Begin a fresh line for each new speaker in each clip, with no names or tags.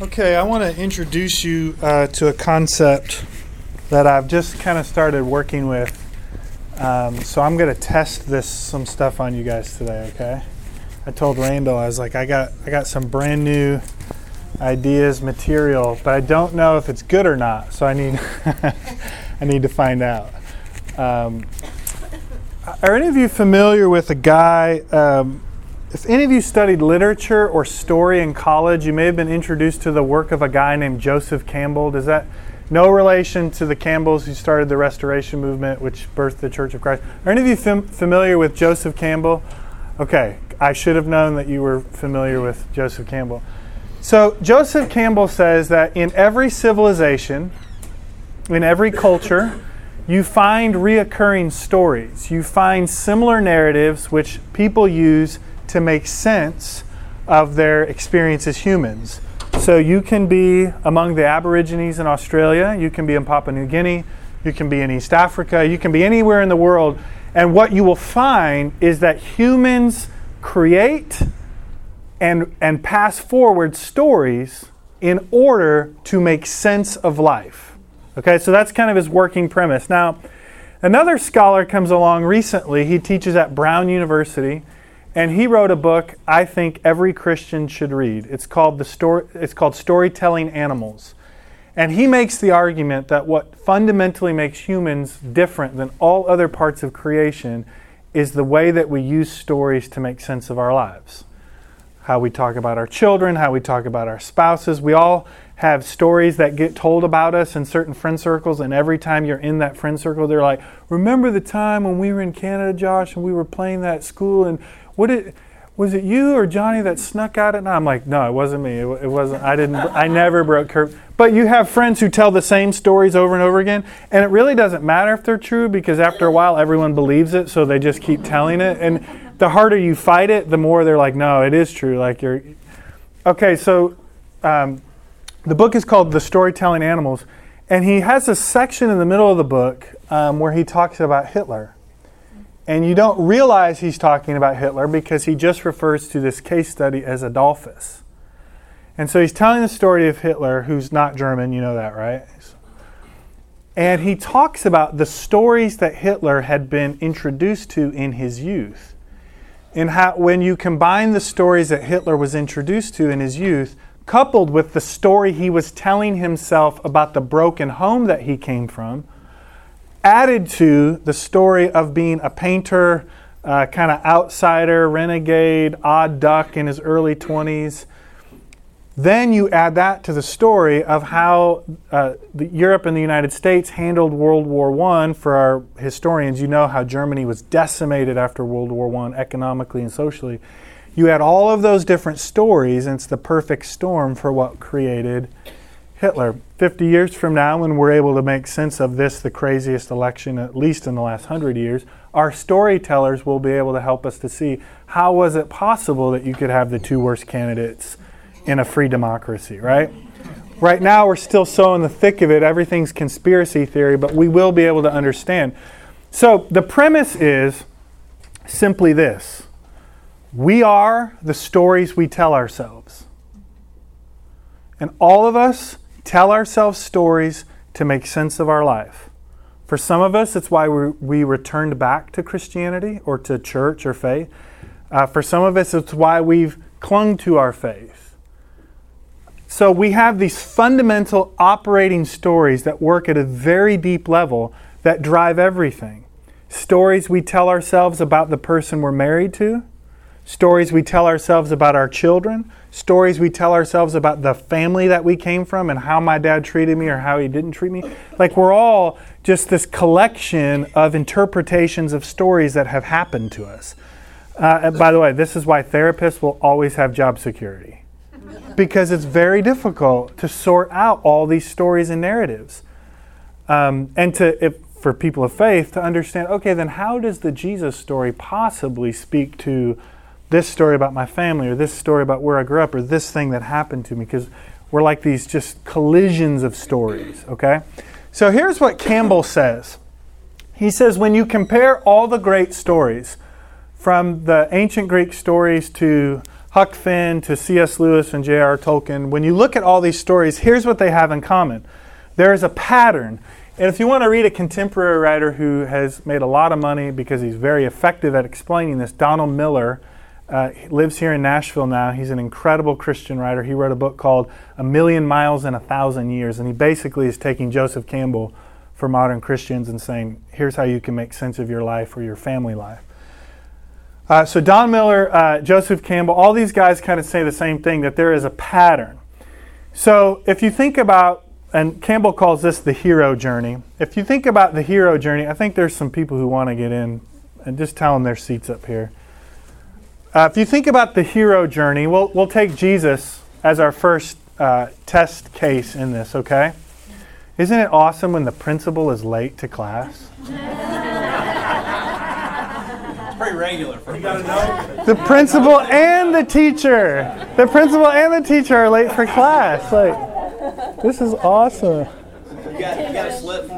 Okay, I want to introduce you uh, to a concept that I've just kind of started working with. Um, so I'm going to test this some stuff on you guys today. Okay, I told Randall I was like, I got I got some brand new ideas, material, but I don't know if it's good or not. So I need I need to find out. Um, are any of you familiar with a guy? Um, if any of you studied literature or story in college, you may have been introduced to the work of a guy named Joseph Campbell. Does that no relation to the Campbells who started the Restoration Movement, which birthed the Church of Christ? Are any of you fam- familiar with Joseph Campbell? Okay, I should have known that you were familiar with Joseph Campbell. So, Joseph Campbell says that in every civilization, in every culture, you find reoccurring stories. You find similar narratives which people use to make sense of their experience as humans. So you can be among the Aborigines in Australia, you can be in Papua New Guinea, you can be in East Africa, you can be anywhere in the world. And what you will find is that humans create and, and pass forward stories in order to make sense of life. Okay, so that's kind of his working premise. Now, another scholar comes along recently. He teaches at Brown University and he wrote a book I think every Christian should read. It's called the story it's called Storytelling Animals. And he makes the argument that what fundamentally makes humans different than all other parts of creation is the way that we use stories to make sense of our lives. How we talk about our children, how we talk about our spouses. We all have stories that get told about us in certain friend circles, and every time you're in that friend circle, they're like, Remember the time when we were in Canada, Josh, and we were playing that school, and what it was it you or Johnny that snuck out at night? I'm like, no, it wasn't me. It, it wasn't. I didn't. I never broke curb. But you have friends who tell the same stories over and over again, and it really doesn't matter if they're true because after a while everyone believes it, so they just keep telling it. And the harder you fight it, the more they're like, no, it is true. Like you're. Okay, so um, the book is called The Storytelling Animals, and he has a section in the middle of the book um, where he talks about Hitler. And you don't realize he's talking about Hitler because he just refers to this case study as Adolphus. And so he's telling the story of Hitler, who's not German, you know that, right? And he talks about the stories that Hitler had been introduced to in his youth. And how, when you combine the stories that Hitler was introduced to in his youth, coupled with the story he was telling himself about the broken home that he came from, added to the story of being a painter, uh, kind of outsider, renegade, odd duck in his early 20s. Then you add that to the story of how uh, Europe and the United States handled World War I. For our historians, you know how Germany was decimated after World War I economically and socially. You had all of those different stories, and it's the perfect storm for what created Hitler. 50 years from now, when we're able to make sense of this, the craziest election, at least in the last 100 years, our storytellers will be able to help us to see how was it possible that you could have the two worst candidates in a free democracy, right? Right now, we're still so in the thick of it, everything's conspiracy theory, but we will be able to understand. So, the premise is simply this we are the stories we tell ourselves. And all of us tell ourselves stories to make sense of our life. For some of us, it's why we, we returned back to Christianity or to church or faith. Uh, for some of us, it's why we've clung to our faith. So we have these fundamental operating stories that work at a very deep level that drive everything. Stories we tell ourselves about the person we're married to, stories we tell ourselves about our children, stories we tell ourselves about the family that we came from and how my dad treated me or how he didn't treat me. Like we're all just this collection of interpretations of stories that have happened to us. Uh, by the way, this is why therapists will always have job security because it's very difficult to sort out all these stories and narratives. Um, and to, if, for people of faith to understand okay, then how does the Jesus story possibly speak to this story about my family or this story about where I grew up or this thing that happened to me because we're like these just collisions of stories, okay? So here's what Campbell says. He says when you compare all the great stories from the ancient Greek stories to Huck Finn to C.S. Lewis and J.R. Tolkien, when you look at all these stories, here's what they have in common. There is a pattern. And if you want to read a contemporary writer who has made a lot of money because he's very effective at explaining this, Donald Miller, uh, lives here in Nashville now. He's an incredible Christian writer. He wrote a book called A Million Miles in a Thousand Years, and he basically is taking Joseph Campbell for modern Christians and saying, here's how you can make sense of your life or your family life. Uh, so, Don Miller, uh, Joseph Campbell, all these guys kind of say the same thing that there is a pattern. So, if you think about, and Campbell calls this the hero journey. If you think about the hero journey, I think there's some people who want to get in and just tell them their seats up here. Uh, if you think about the hero journey, we'll, we'll take Jesus as our first uh, test case in this, okay? Isn't it awesome when the principal is late to class?
It's pretty regular for you gotta
know. The principal and the teacher. The principal and the teacher are late for class. Like, this is awesome.
You got, you got a slip for me?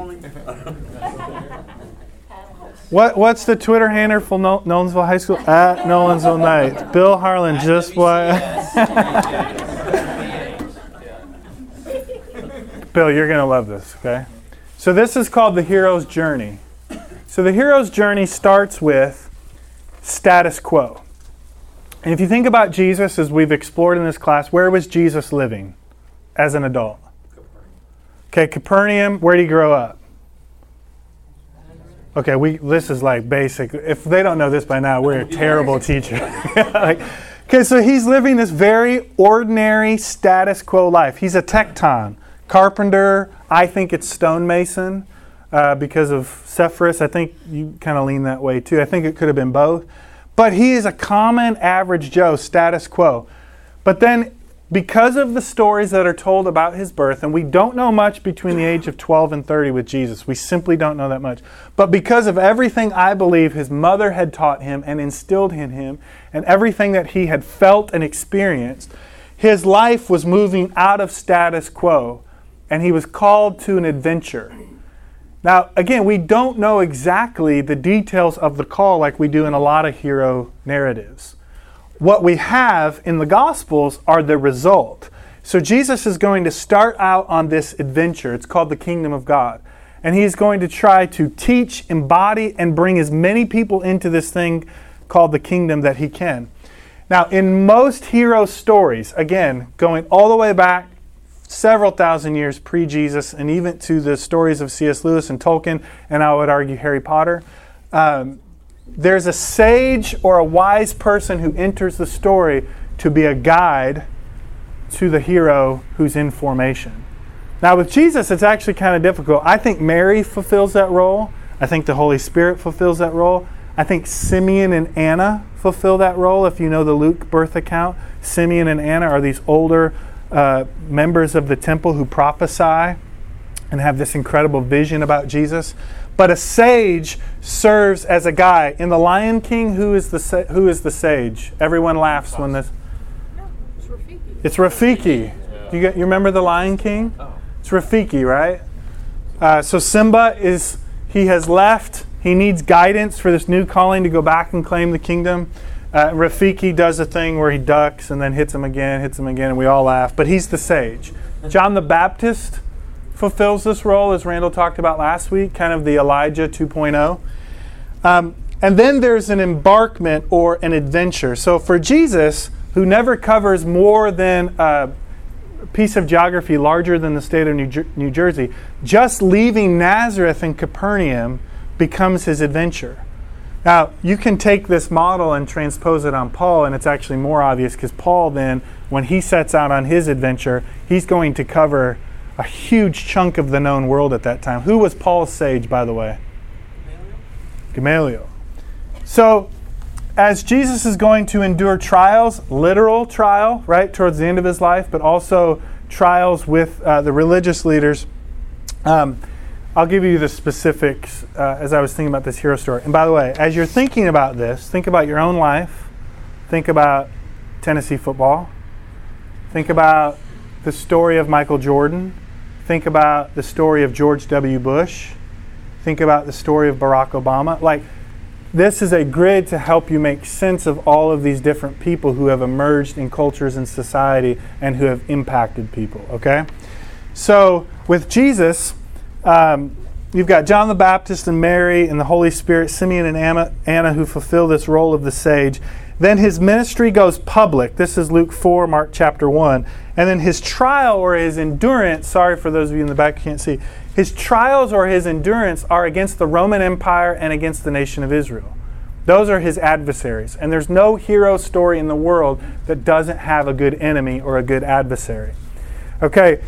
What what's the Twitter handle for no- Nolensville High School at Nolensville Knights? Bill Harlan just what? Bill, you're gonna love this. Okay, so this is called the hero's journey. So the hero's journey starts with status quo. And if you think about Jesus, as we've explored in this class, where was Jesus living as an adult? Okay, Capernaum. Where did he grow up? Okay, we this is like basic. If they don't know this by now, we're a terrible teacher. like, okay, so he's living this very ordinary status quo life. He's a tekton, carpenter. I think it's stonemason uh, because of Sepphoris. I think you kind of lean that way too. I think it could have been both. But he is a common average Joe, status quo. But then because of the stories that are told about his birth, and we don't know much between the age of 12 and 30 with Jesus, we simply don't know that much. But because of everything I believe his mother had taught him and instilled in him, and everything that he had felt and experienced, his life was moving out of status quo, and he was called to an adventure. Now, again, we don't know exactly the details of the call like we do in a lot of hero narratives what we have in the Gospels are the result. So Jesus is going to start out on this adventure. It's called the Kingdom of God. And he's going to try to teach, embody, and bring as many people into this thing called the kingdom that he can. Now, in most hero stories, again, going all the way back several thousand years pre Jesus and even to the stories of C.S. Lewis and Tolkien, and I would argue Harry Potter, um, there's a sage or a wise person who enters the story to be a guide to the hero who's in formation. Now, with Jesus, it's actually kind of difficult. I think Mary fulfills that role. I think the Holy Spirit fulfills that role. I think Simeon and Anna fulfill that role. If you know the Luke birth account, Simeon and Anna are these older uh, members of the temple who prophesy and have this incredible vision about Jesus. But a sage serves as a guy. In The Lion King, who is the, who is the sage? Everyone laughs when this.
No, it's Rafiki.
It's Rafiki. You, get, you remember The Lion King? It's Rafiki, right? Uh, so Simba is, he has left. He needs guidance for this new calling to go back and claim the kingdom. Uh, Rafiki does a thing where he ducks and then hits him again, hits him again, and we all laugh. But he's the sage. John the Baptist fulfills this role, as Randall talked about last week, kind of the Elijah 2.0. Um, and then there's an embarkment or an adventure. So for Jesus, who never covers more than a piece of geography larger than the state of New, Jer- New Jersey, just leaving Nazareth and Capernaum becomes his adventure. Now, you can take this model and transpose it on Paul, and it's actually more obvious because Paul, then, when he sets out on his adventure, he's going to cover a huge chunk of the known world at that time. Who was Paul's sage, by the way? Gamaliel. So, as Jesus is going to endure trials, literal trial, right, towards the end of his life, but also trials with uh, the religious leaders, um, I'll give you the specifics uh, as I was thinking about this hero story. And by the way, as you're thinking about this, think about your own life, think about Tennessee football, think about the story of Michael Jordan, Think about the story of George W. Bush. Think about the story of Barack Obama. Like, this is a grid to help you make sense of all of these different people who have emerged in cultures and society and who have impacted people, okay? So with Jesus, um, you've got John the Baptist and Mary and the Holy Spirit, Simeon and Anna, Anna who fulfill this role of the sage. Then his ministry goes public. This is Luke 4, Mark chapter 1. And then his trial or his endurance, sorry for those of you in the back who can't see, his trials or his endurance are against the Roman Empire and against the nation of Israel. Those are his adversaries. And there's no hero story in the world that doesn't have a good enemy or a good adversary. Okay,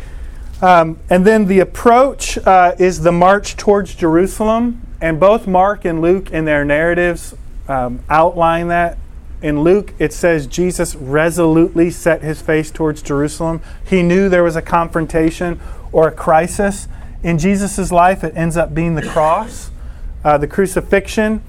um, and then the approach uh, is the march towards Jerusalem. And both Mark and Luke in their narratives um, outline that. In Luke, it says Jesus resolutely set his face towards Jerusalem. He knew there was a confrontation or a crisis in Jesus' life, it ends up being the cross, uh, the crucifixion.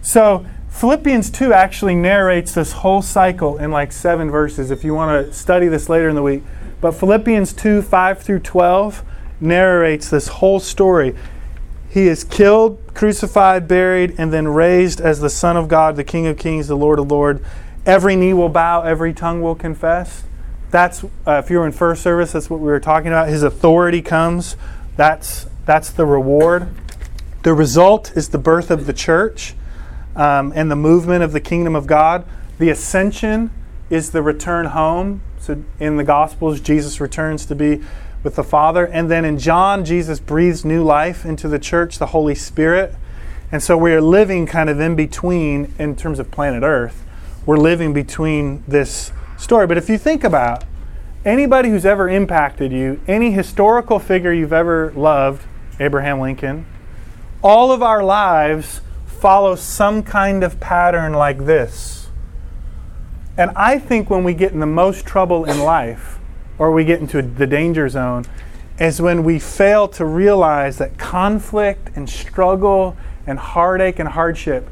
So Philippians 2 actually narrates this whole cycle in like seven verses if you want to study this later in the week. But Philippians 2 5 through 12 narrates this whole story. He is killed, crucified, buried, and then raised as the Son of God, the King of Kings, the Lord of Lords. Every knee will bow, every tongue will confess. That's, uh, if you were in first service, that's what we were talking about. His authority comes that's, that's the reward. The result is the birth of the church um, and the movement of the kingdom of God. The ascension is the return home. So in the Gospels, Jesus returns to be with the Father. And then in John, Jesus breathes new life into the church, the Holy Spirit. And so we are living kind of in between in terms of planet Earth. We're living between this story. But if you think about anybody who's ever impacted you, any historical figure you've ever loved, Abraham Lincoln, all of our lives follow some kind of pattern like this. And I think when we get in the most trouble in life, or we get into the danger zone, is when we fail to realize that conflict and struggle and heartache and hardship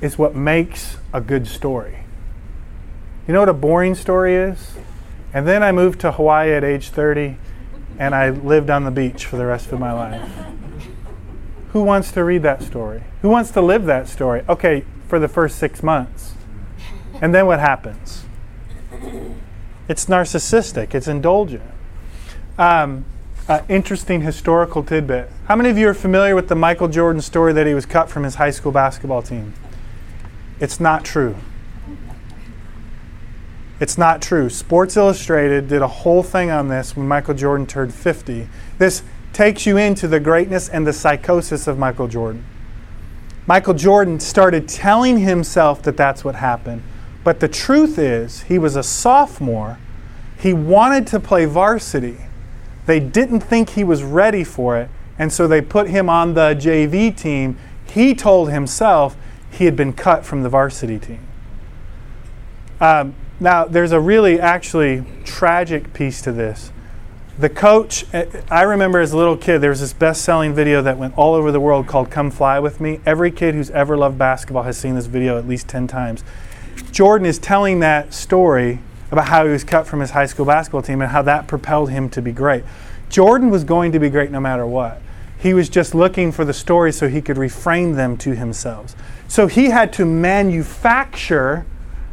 is what makes a good story. You know what a boring story is? And then I moved to Hawaii at age 30 and I lived on the beach for the rest of my life. Who wants to read that story? Who wants to live that story? Okay, for the first six months. And then what happens? It's narcissistic, it's indulgent. Um, uh, interesting historical tidbit. How many of you are familiar with the Michael Jordan story that he was cut from his high school basketball team? It's not true. It's not true. Sports Illustrated did a whole thing on this when Michael Jordan turned 50. This takes you into the greatness and the psychosis of Michael Jordan. Michael Jordan started telling himself that that's what happened. But the truth is, he was a sophomore. He wanted to play varsity. They didn't think he was ready for it, and so they put him on the JV team. He told himself he had been cut from the varsity team. Um, now, there's a really actually tragic piece to this. The coach, I remember as a little kid, there was this best selling video that went all over the world called Come Fly With Me. Every kid who's ever loved basketball has seen this video at least 10 times. Jordan is telling that story about how he was cut from his high school basketball team and how that propelled him to be great. Jordan was going to be great no matter what. He was just looking for the stories so he could reframe them to himself. So he had to manufacture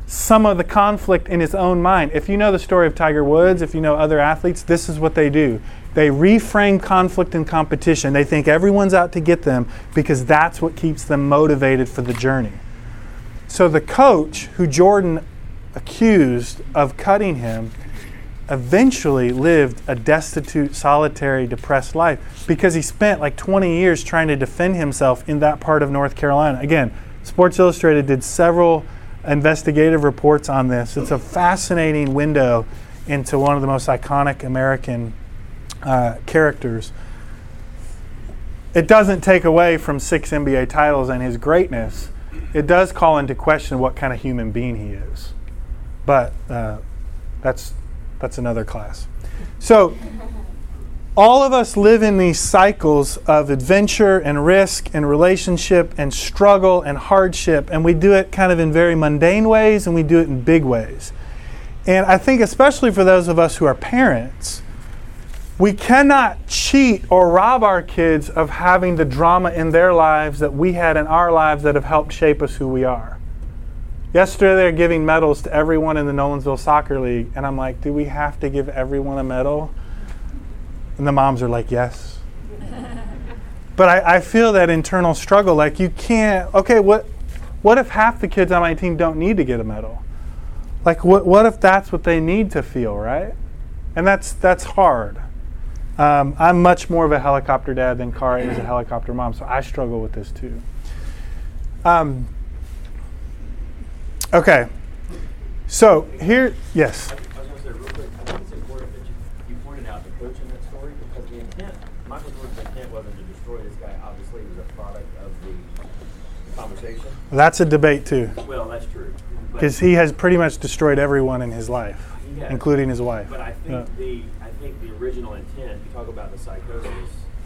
some of the conflict in his own mind. If you know the story of Tiger Woods, if you know other athletes, this is what they do. They reframe conflict and competition. They think everyone's out to get them because that's what keeps them motivated for the journey. So the coach who Jordan accused of cutting him eventually lived a destitute, solitary, depressed life because he spent like 20 years trying to defend himself in that part of North Carolina. Again, Sports Illustrated did several investigative reports on this. It's a fascinating window into one of the most iconic American uh, characters. It doesn't take away from six NBA titles and his greatness. It does call into question what kind of human being he is. But uh, that's, that's another class. So, all of us live in these cycles of adventure and risk and relationship and struggle and hardship, and we do it kind of in very mundane ways and we do it in big ways. And I think, especially for those of us who are parents, We cannot cheat or rob our kids of having the drama in their lives that we had in our lives that have helped shape us who we are. Yesterday, they're giving medals to everyone in the Nolensville Soccer League, and I'm like, do we have to give everyone a medal? And the moms are like, yes. but I, I feel that internal struggle. Like, you can't, okay, what, what if half the kids on my team don't need to get a medal? Like, what, what if that's what they need to feel, right? And that's, that's hard. Um, I'm much more of a helicopter dad than Cara is a helicopter mom, so I struggle with this too. Um, okay, so here, yes.
I was going to say real quick, I think it's important that you, you pointed out the coach in that story because the intent, Michael Jordan's intent wasn't to destroy this guy. Obviously, was a product of the conversation.
That's a debate too,
Well, that's true.
Because he has pretty much destroyed everyone in his life,
has.
including his wife.
But I think
Yeah.
the I think the original intent. You talk about the psychosis.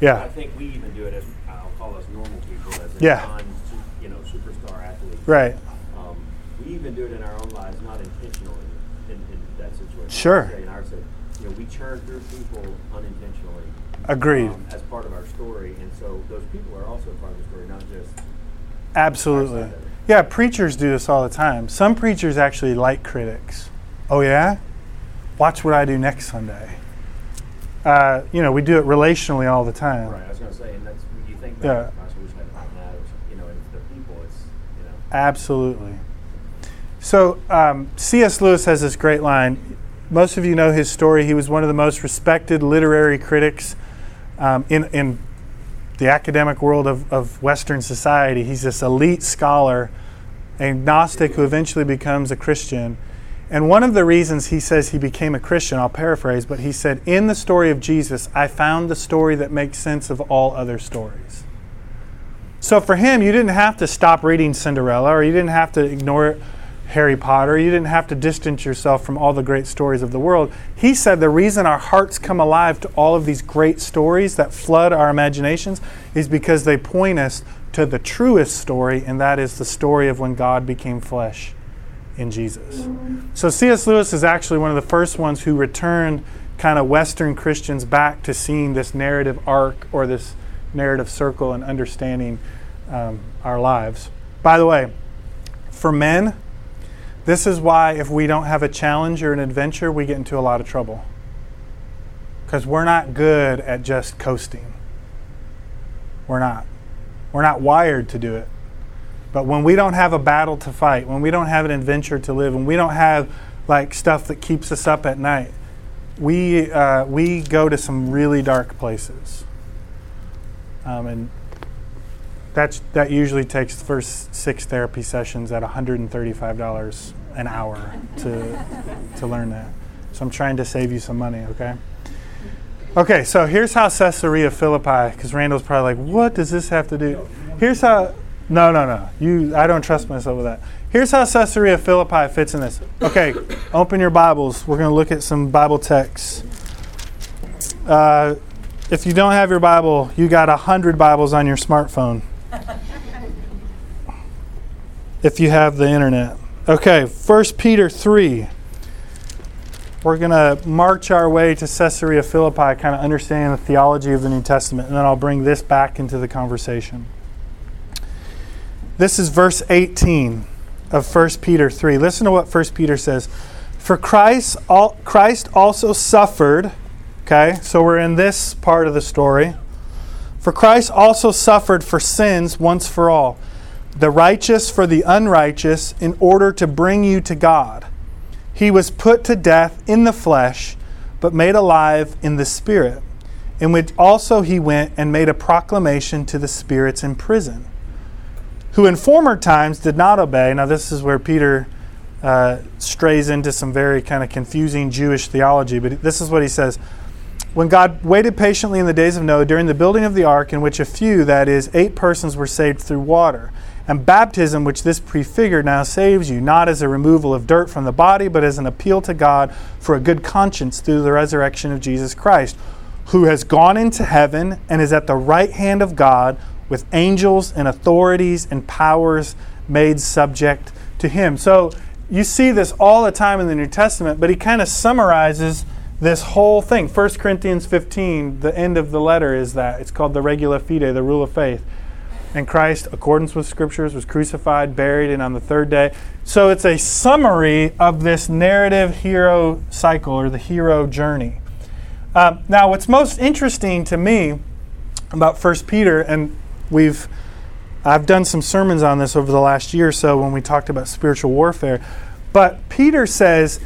Yeah.
I think we even do it as I'll call us normal people as a
Yeah.
non you know superstar athletes.
Right.
Um, we even do it in our own lives, not intentionally in, in that situation.
Sure.
In our you know, we churn through people unintentionally.
Agreed.
um, as part of our story, and so those people are also part of the story, not just
Absolutely.
Our side of it.
Yeah, preachers do this all the time. Some preachers actually like critics. Oh, yeah? Watch what I do next Sunday. Uh, you know, we do it relationally all the time.
right. I was going to say, and that's when you think
Yeah.
back, gosh, I wish I'd done that, you know, it's the people, it's you know.
Absolutely. So, um, C.S. Lewis has this great line. Most of you know his story. He was one of the most respected literary critics um, in, in the academic world of, of Western society. He's this elite scholar, agnostic who eventually becomes a Christian. And one of the reasons he says he became a Christian, I'll paraphrase, but he said, In the story of Jesus, I found the story that makes sense of all other stories. So for him, you didn't have to stop reading Cinderella, or you didn't have to ignore Harry Potter, you didn't have to distance yourself from all the great stories of the world. He said the reason our hearts come alive to all of these great stories that flood our imaginations is because they point us to the truest story, and that is the story of when God became flesh in Jesus. So C.S. Lewis is actually one of the first ones who returned kind of Western Christians back to seeing this narrative arc or this narrative circle and understanding um, our lives. By the way, for men, this is why if we don't have a challenge or an adventure, we get into a lot of trouble. Because we're not good at just coasting. We're not. We're not wired to do it. But when we don't have a battle to fight, when we don't have an adventure to live, when we don't have like stuff that keeps us up at night, we uh, we go to some really dark places. Um, and that's that usually takes the first six therapy sessions at $135 an hour to to learn that. So I'm trying to save you some money, okay? Okay, so here's how Caesarea Philippi, because Randall's probably like, what does this have to do? Here's how. No, no, no. You, I don't trust myself with that. Here's how Caesarea Philippi fits in this. Okay, open your Bibles. We're going to look at some Bible texts. Uh, if you don't have your Bible, you got a hundred Bibles on your smartphone. if you have the internet. Okay, 1 Peter 3. We're going to march our way to Caesarea Philippi, kind of understanding the theology of the New Testament, and then I'll bring this back into the conversation. This is verse 18 of 1 Peter 3. Listen to what 1 Peter says. For Christ, Christ also suffered, okay, so we're in this part of the story. For Christ also suffered for sins once for all, the righteous for the unrighteous, in order to bring you to God. He was put to death in the flesh, but made alive in the spirit, in which also he went and made a proclamation to the spirits in prison, who in former times did not obey. Now, this is where Peter uh, strays into some very kind of confusing Jewish theology, but this is what he says. When God waited patiently in the days of Noah during the building of the ark, in which a few, that is, eight persons, were saved through water. And baptism, which this prefigured, now saves you, not as a removal of dirt from the body, but as an appeal to God for a good conscience through the resurrection of Jesus Christ, who has gone into heaven and is at the right hand of God with angels and authorities and powers made subject to him. So you see this all the time in the New Testament, but he kind of summarizes this whole thing. 1 corinthians 15 the end of the letter is that. It's called the regula fide the rule of faith. And christ accordance with scriptures was crucified buried and on the third day. So it's a summary of this narrative hero cycle or the hero journey. Um, now what's most interesting to me about First Peter, and we've I've done some sermons on this over the last year or so when we talked about spiritual warfare. But Peter says,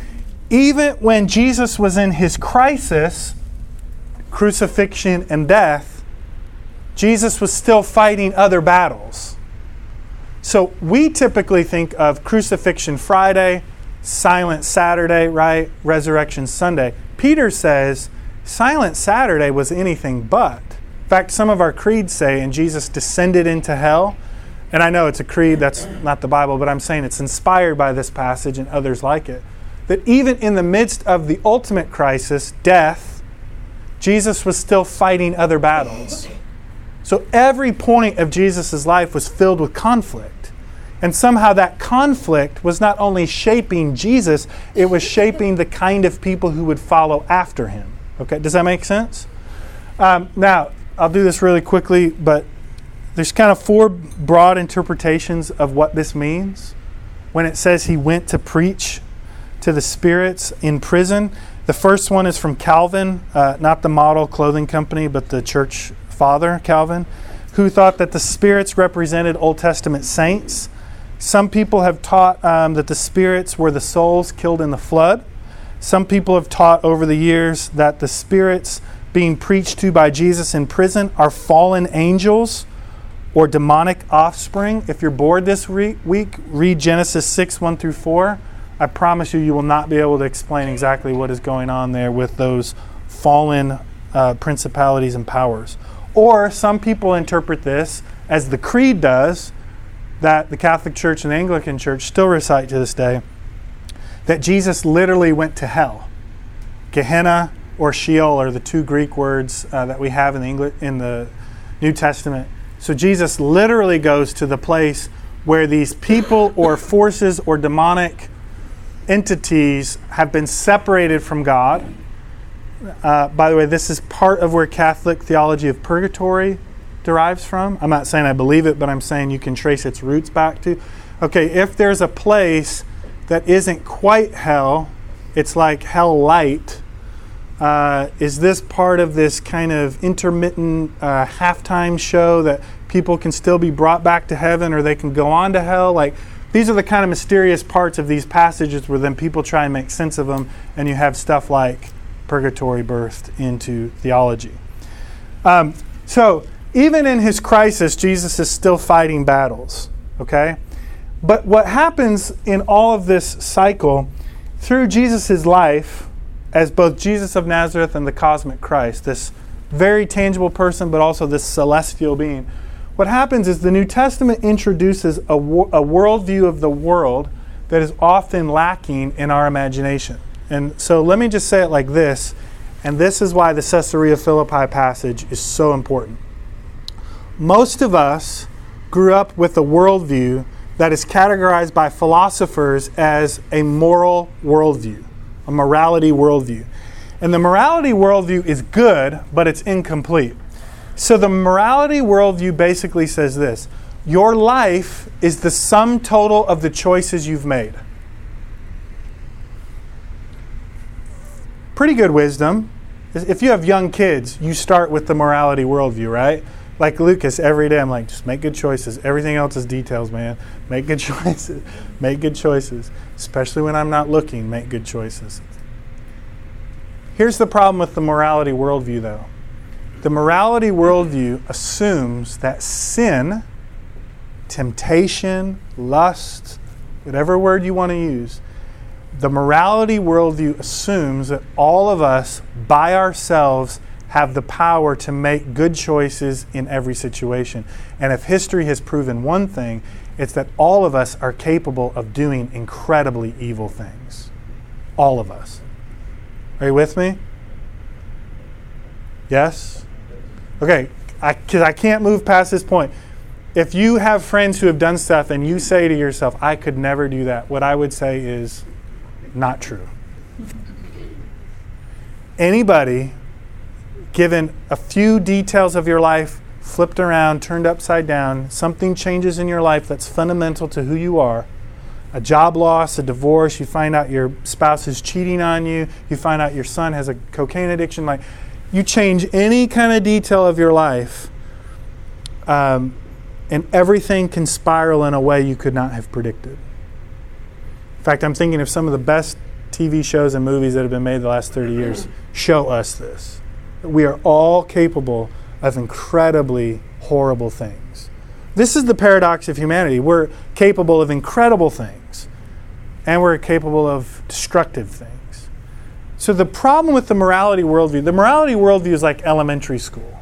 even when Jesus was in his crisis, crucifixion and death, Jesus was still fighting other battles. So we typically think of crucifixion Friday, silent Saturday, right? Resurrection Sunday. Peter says silent Saturday was anything but fact, some of our creeds say, and Jesus descended into hell. And I know it's a creed, that's not the Bible, but I'm saying it's inspired by this passage and others like it. That even in the midst of the ultimate crisis, death, Jesus was still fighting other battles. So every point of Jesus' life was filled with conflict. And somehow that conflict was not only shaping Jesus, it was shaping the kind of people who would follow after him. Okay, does that make sense? Um, now, I'll do this really quickly, but there's kind of four broad interpretations of what this means. When it says he went to preach to the spirits in prison, the first one is from Calvin, uh, not the model clothing company, but the church father, Calvin, who thought that the spirits represented Old Testament saints. Some people have taught um, that the spirits were the souls killed in the flood. Some people have taught over the years that the spirits being preached to by Jesus in prison are fallen angels or demonic offspring. If you're bored this re- week, read Genesis 6 1 through 4. I promise you, you will not be able to explain exactly what is going on there with those fallen uh, principalities and powers. Or some people interpret this as the Creed does, that the Catholic Church and the Anglican Church still recite to this day, that Jesus literally went to hell. Gehenna or Sheol are the two Greek words uh, that we have in the, English, in the New Testament. So Jesus literally goes to the place where these people or forces or demonic entities have been separated from God. Uh, by the way, this is part of where Catholic theology of purgatory derives from. I'm not saying I believe it, but I'm saying you can trace its roots back to. Okay, if there's a place that isn't quite hell, it's like hell light uh, is this part of this kind of intermittent uh, halftime show that people can still be brought back to heaven or they can go on to hell? Like, these are the kind of mysterious parts of these passages where then people try and make sense of them, and you have stuff like purgatory birthed into theology. Um, so, even in his crisis, Jesus is still fighting battles, okay? But what happens in all of this cycle through Jesus' life, as both Jesus of Nazareth and the cosmic Christ, this very tangible person, but also this celestial being. What happens is the New Testament introduces a, a worldview of the world that is often lacking in our imagination. And so let me just say it like this, and this is why the Caesarea Philippi passage is so important. Most of us grew up with a worldview that is categorized by philosophers as a moral worldview a morality worldview. And the morality worldview is good, but it's incomplete. So the morality worldview basically says this your life is the sum total of the choices you've made. Pretty good wisdom. If you have young kids, you start with the morality worldview, right? Like Lucas, every day I'm like, just make good choices. Everything else is details, man. Make good choices. make good choices. Especially when I'm not looking, make good choices. Here's the problem with the morality worldview, though. The morality worldview assumes that sin, temptation, lust, whatever word you want to use, the morality worldview assumes that all of us by ourselves have the power to make good choices in every situation. And if history has proven one thing, it's that all of us are capable of doing incredibly evil things. All of us. Are you with me? Yes? Okay, because I, I can't move past this point. If you have friends who have done stuff and you say to yourself, I could never do that, what I would say is not true. Anybody given a few details of your life flipped around, turned upside down, something changes in your life that's fundamental to who you are a job loss, a divorce, you find out your spouse is cheating on you, you find out your son has a cocaine addiction, like you change any kind of detail of your life, um, and everything can spiral in a way you could not have predicted. In fact, I'm thinking of some of the best TV shows and movies that have been made the last 30 years show us this. We are all capable of incredibly horrible things. This is the paradox of humanity. We're capable of incredible things, and we're capable of destructive things. So, the problem with the morality worldview the morality worldview is like elementary school.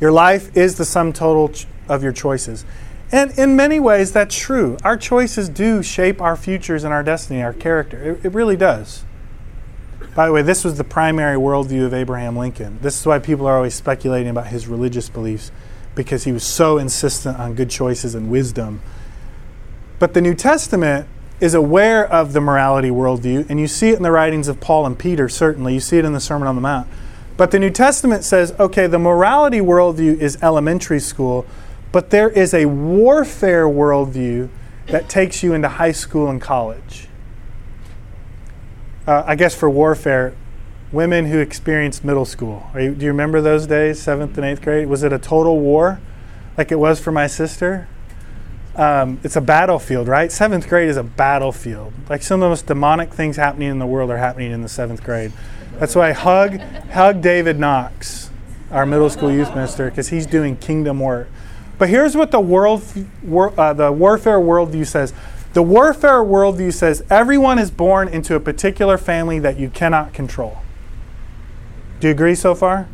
Your life is the sum total of your choices. And in many ways, that's true. Our choices do shape our futures and our destiny, our character. It, it really does. By the way, this was the primary worldview of Abraham Lincoln. This is why people are always speculating about his religious beliefs, because he was so insistent on good choices and wisdom. But the New Testament is aware of the morality worldview, and you see it in the writings of Paul and Peter, certainly. You see it in the Sermon on the Mount. But the New Testament says okay, the morality worldview is elementary school, but there is a warfare worldview that takes you into high school and college uh, I guess for warfare, women who experienced middle school. You, do you remember those days, seventh and eighth grade? Was it a total war like it was for my sister? Um, it's a battlefield, right? Seventh grade is a battlefield. Like some of the most demonic things happening in the world are happening in the seventh grade. That's why I hug, hug David Knox, our middle school youth minister, because he's doing kingdom work. But here's what the world, uh, the warfare worldview says: the warfare worldview says everyone is born into a particular family that you cannot control. Do you agree so far?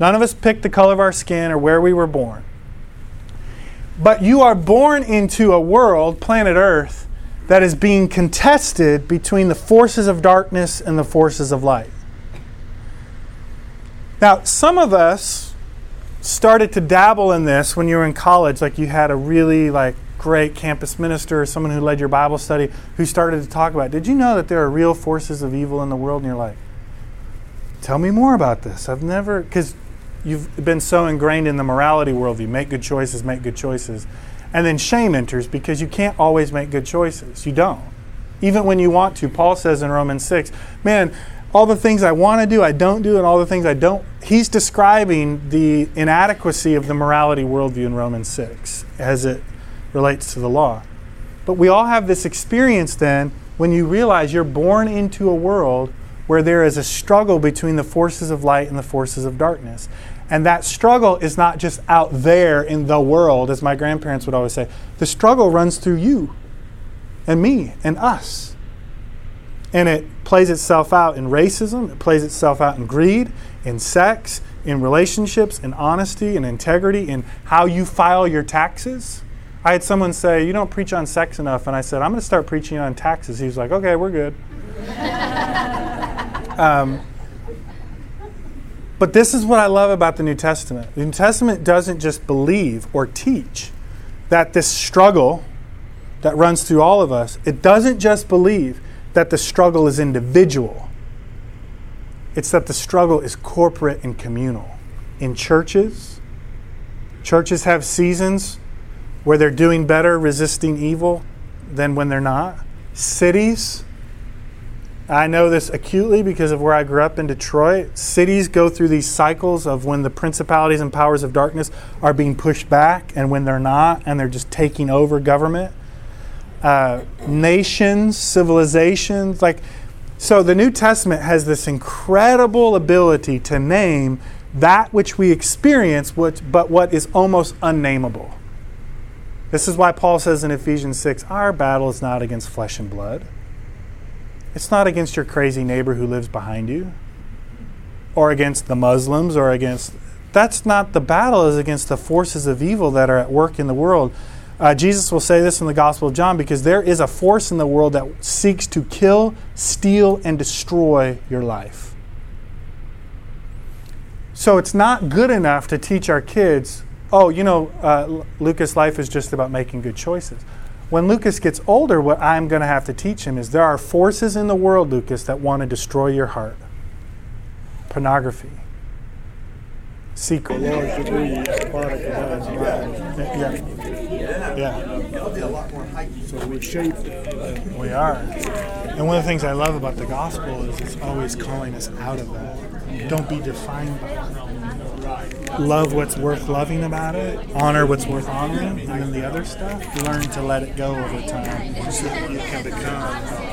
None of us picked the color of our skin or where we were born. But you are born into a world, planet Earth, that is being contested between the forces of darkness and the forces of light. Now, some of us started to dabble in this when you were in college, like you had a really like great campus minister someone who led your Bible study who started to talk about, did you know that there are real forces of evil in the world? And you're like, tell me more about this. I've never, because you've been so ingrained in the morality worldview make good choices, make good choices. And then shame enters because you can't always make good choices. You don't. Even when you want to. Paul says in Romans 6, man, all the things I want to do, I don't do, and all the things I don't. He's describing the inadequacy of the morality worldview in Romans 6 as it relates to the law. But we all have this experience then when you realize you're born into a world where there is a struggle between the forces of light and the forces of darkness. And that struggle is not just out there in the world, as my grandparents would always say. The struggle runs through you and me and us. And it plays itself out in racism, it plays itself out in greed, in sex, in relationships, in honesty, in integrity, in how you file your taxes. I had someone say, You don't preach on sex enough. And I said, I'm going to start preaching on taxes. He was like, Okay, we're good. um, but this is what I love about the New Testament. The New Testament doesn't just believe or teach that this struggle that runs through all of us, it doesn't just believe that the struggle is individual. It's that the struggle is corporate and communal. In churches, churches have seasons where they're doing better resisting evil than when they're not. Cities, I know this acutely because of where I grew up in Detroit. Cities go through these cycles of when the principalities and powers of darkness are being pushed back and when they're not, and they're just taking over government. Uh, nations, civilizations, like, so the New Testament has this incredible ability to name that which we experience, but what is almost unnameable. This is why Paul says in Ephesians 6 our battle is not against flesh and blood. It's not against your crazy neighbor who lives behind you or against the Muslims or against. That's not the battle, is against the forces of evil that are at work in the world. Uh, Jesus will say this in the Gospel of John because there is a force in the world that seeks to kill, steal, and destroy your life. So it's not good enough to teach our kids oh, you know, uh, Lucas' life is just about making good choices. When Lucas gets older, what I'm going to have to teach him is there are forces in the world, Lucas, that want to destroy your heart. pornography. Secret.
large degree a product of us.
Yeah. Yeah.
So we're shaped.
We are. And one of the things I love about the gospel is it's always calling us out of that. Don't be defined by it. Love what's worth loving about it, honor what's worth honoring, and then the other stuff, learn to let it go over time so that you can become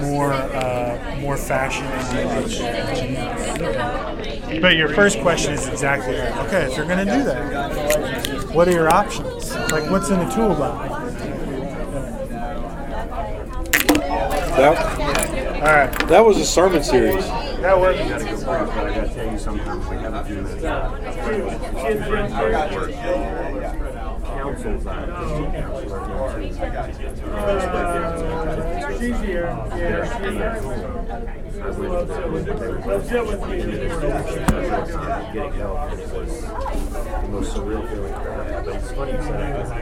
more uh, more fashion But your first question is exactly right. Okay, if you're going to do that, what are your options? Like, what's in the toolbox?
That,
All right.
that was a sermon series.
That works.
I gotta go first, but I gotta tell you sometimes we have a few minutes. Councils, I just counselor into.
She's here. Yeah, she's
I went to the.
Sit with me.
Getting help, it was the most surreal feeling. But it's funny you said that.